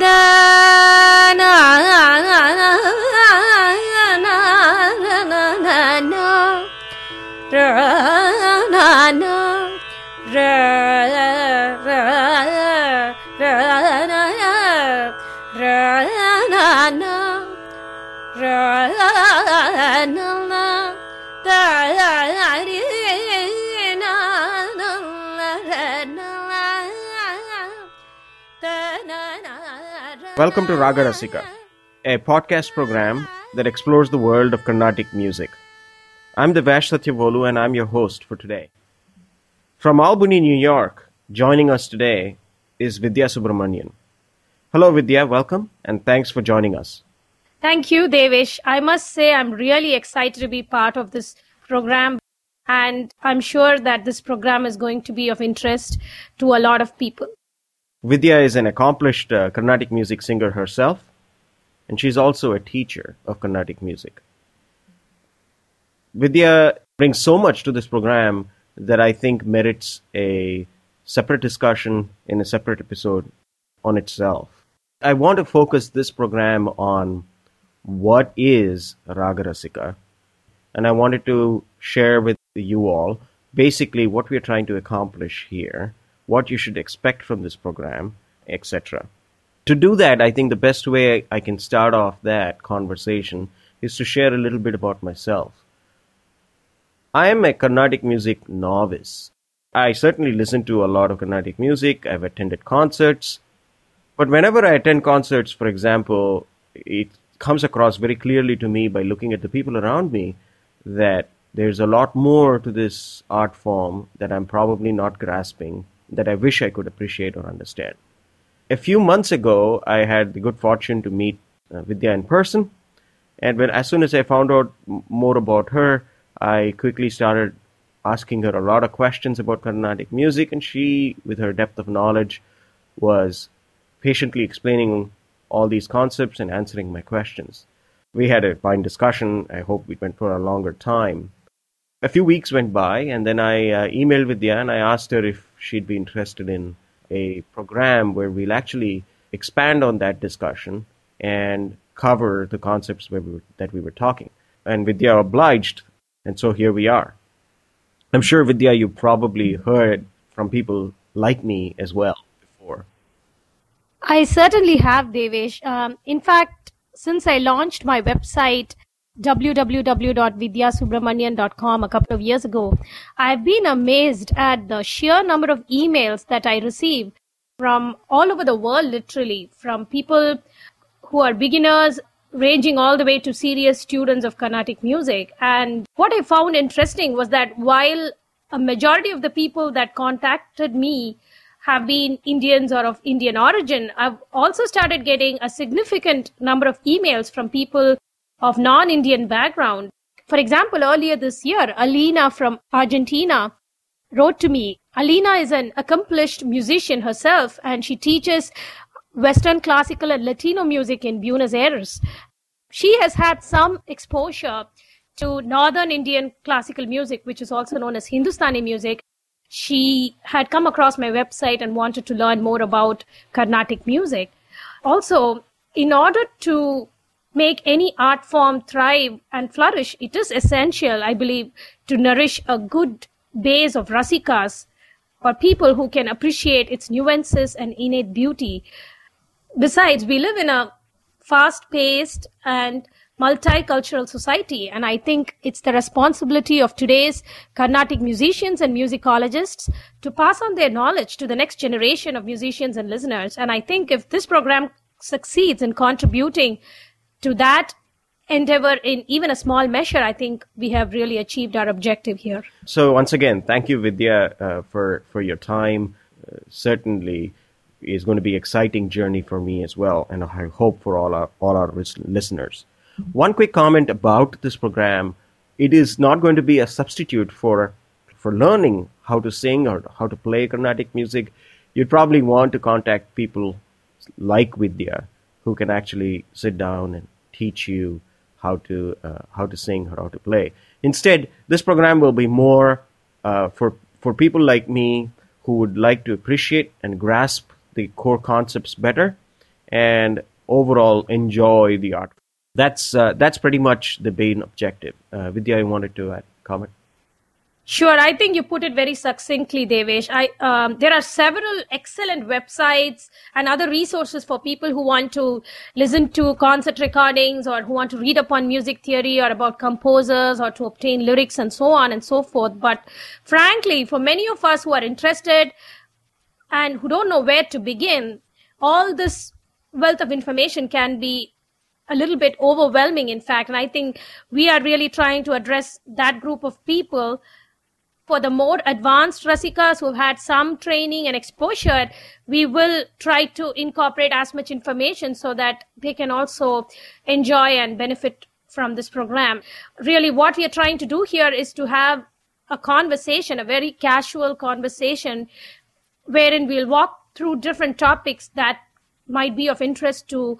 da Welcome to Raaga Rasika, a podcast program that explores the world of Carnatic music. I'm Devesh Satyavolu and I'm your host for today. From Albany, New York, joining us today is Vidya Subramanian. Hello Vidya, welcome and thanks for joining us. Thank you, Devesh. I must say I'm really excited to be part of this program and I'm sure that this program is going to be of interest to a lot of people. Vidya is an accomplished uh, Carnatic music singer herself, and she's also a teacher of Carnatic music. Vidya brings so much to this program that I think merits a separate discussion in a separate episode on itself. I want to focus this program on what is Raaga Rasika, and I wanted to share with you all basically what we're trying to accomplish here what you should expect from this program, etc. To do that, I think the best way I can start off that conversation is to share a little bit about myself. I am a Carnatic music novice. I certainly listen to a lot of Carnatic music, I've attended concerts, but whenever I attend concerts, for example, it comes across very clearly to me by looking at the people around me that there's a lot more to this art form that I'm probably not grasping that I wish I could appreciate or understand. A few months ago, I had the good fortune to meet uh, Vidya in person, and when as soon as I found out m- more about her, I quickly started asking her a lot of questions about Carnatic music, and she, with her depth of knowledge, was patiently explaining all these concepts and answering my questions. We had a fine discussion. I hope we went for a longer time. A few weeks went by, and then I uh, emailed Vidya and I asked her if she'd be interested in a program where we'll actually expand on that discussion and cover the concepts we were, that we were talking. And Vidya obliged, and so here we are. I'm sure, Vidya, you probably heard from people like me as well before. I certainly have, Devesh. Um, in fact, since I launched my website, www.vidyasubramanian.com a couple of years ago, I've been amazed at the sheer number of emails that I receive from all over the world, literally, from people who are beginners, ranging all the way to serious students of Carnatic music. And what I found interesting was that while a majority of the people that contacted me have been Indians or of Indian origin, I've also started getting a significant number of emails from people of non-Indian background. For example, earlier this year, Alina from Argentina wrote to me. Alina is an accomplished musician herself and she teaches Western classical and Latino music in Buenos Aires. She has had some exposure to Northern Indian classical music, which is also known as Hindustani music. She had come across my website and wanted to learn more about Carnatic music. Also, in order to make any art form thrive and flourish, it is essential, I believe, to nourish a good base of rasikas or people who can appreciate its nuances and innate beauty. Besides, we live in a fast paced and multicultural society. And I think it's the responsibility of today's Carnatic musicians and musicologists to pass on their knowledge to the next generation of musicians and listeners. And I think if this program succeeds in contributing to that endeavor in even a small measure, I think we have really achieved our objective here. So once again, thank you, Vidya, uh, for for your time. Uh, certainly, is going to be exciting journey for me as well, and I hope for all our all our listeners. One quick comment about this program: it is not going to be a substitute for for learning how to sing or how to play Carnatic music. You'd probably want to contact people like Vidya who can actually sit down and teach you how to uh, how to sing or how to play. Instead, this program will be more uh, for for people like me who would like to appreciate and grasp the core concepts better and overall enjoy the art. That's uh, that's pretty much the main objective. Uh, Vidya, I wanted to add comment. Sure, I think you put it very succinctly, Devesh. I, um, there are several excellent websites and other resources for people who want to listen to concert recordings or who want to read upon music theory or about composers or to obtain lyrics and so on and so forth. But frankly, for many of us who are interested and who don't know where to begin, all this wealth of information can be a little bit overwhelming, in fact. And I think we are really trying to address that group of people for the more advanced Rasikas who've had some training and exposure, we will try to incorporate as much information so that they can also enjoy and benefit from this program. Really, what we are trying to do here is to have a conversation, a very casual conversation, wherein we'll walk through different topics that might be of interest to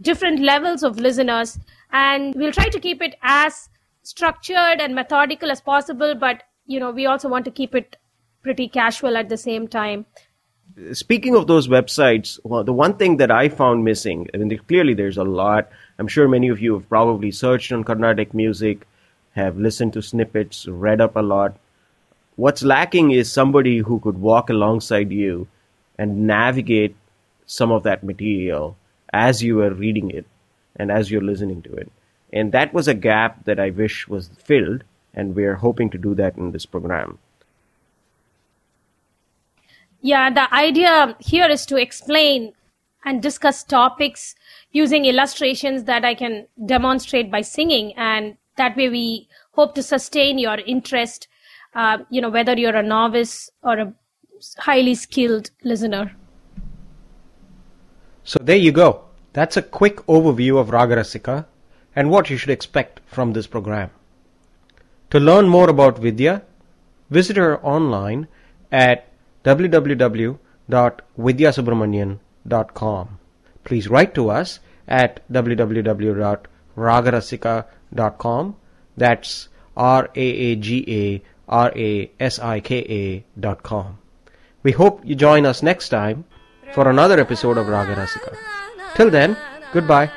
different levels of listeners. And we'll try to keep it as structured and methodical as possible, but you know, we also want to keep it pretty casual at the same time. Speaking of those websites, well, the one thing that I found missing, I mean, clearly there's a lot. I'm sure many of you have probably searched on Carnatic music, have listened to snippets, read up a lot. What's lacking is somebody who could walk alongside you and navigate some of that material as you are reading it and as you're listening to it. And that was a gap that I wish was filled and we're hoping to do that in this program. Yeah, the idea here is to explain and discuss topics using illustrations that I can demonstrate by singing, and that way we hope to sustain your interest, uh, you know, whether you're a novice or a highly skilled listener. So there you go. That's a quick overview of Raaga Rasika and what you should expect from this program. To learn more about Vidya, visit her online at www.vidyasubramanian.com. Please write to us at www.raagarasika.com. That's R A A G A R A S I K A dot com. We hope you join us next time for another episode of Raaga Rasika. Till then, goodbye.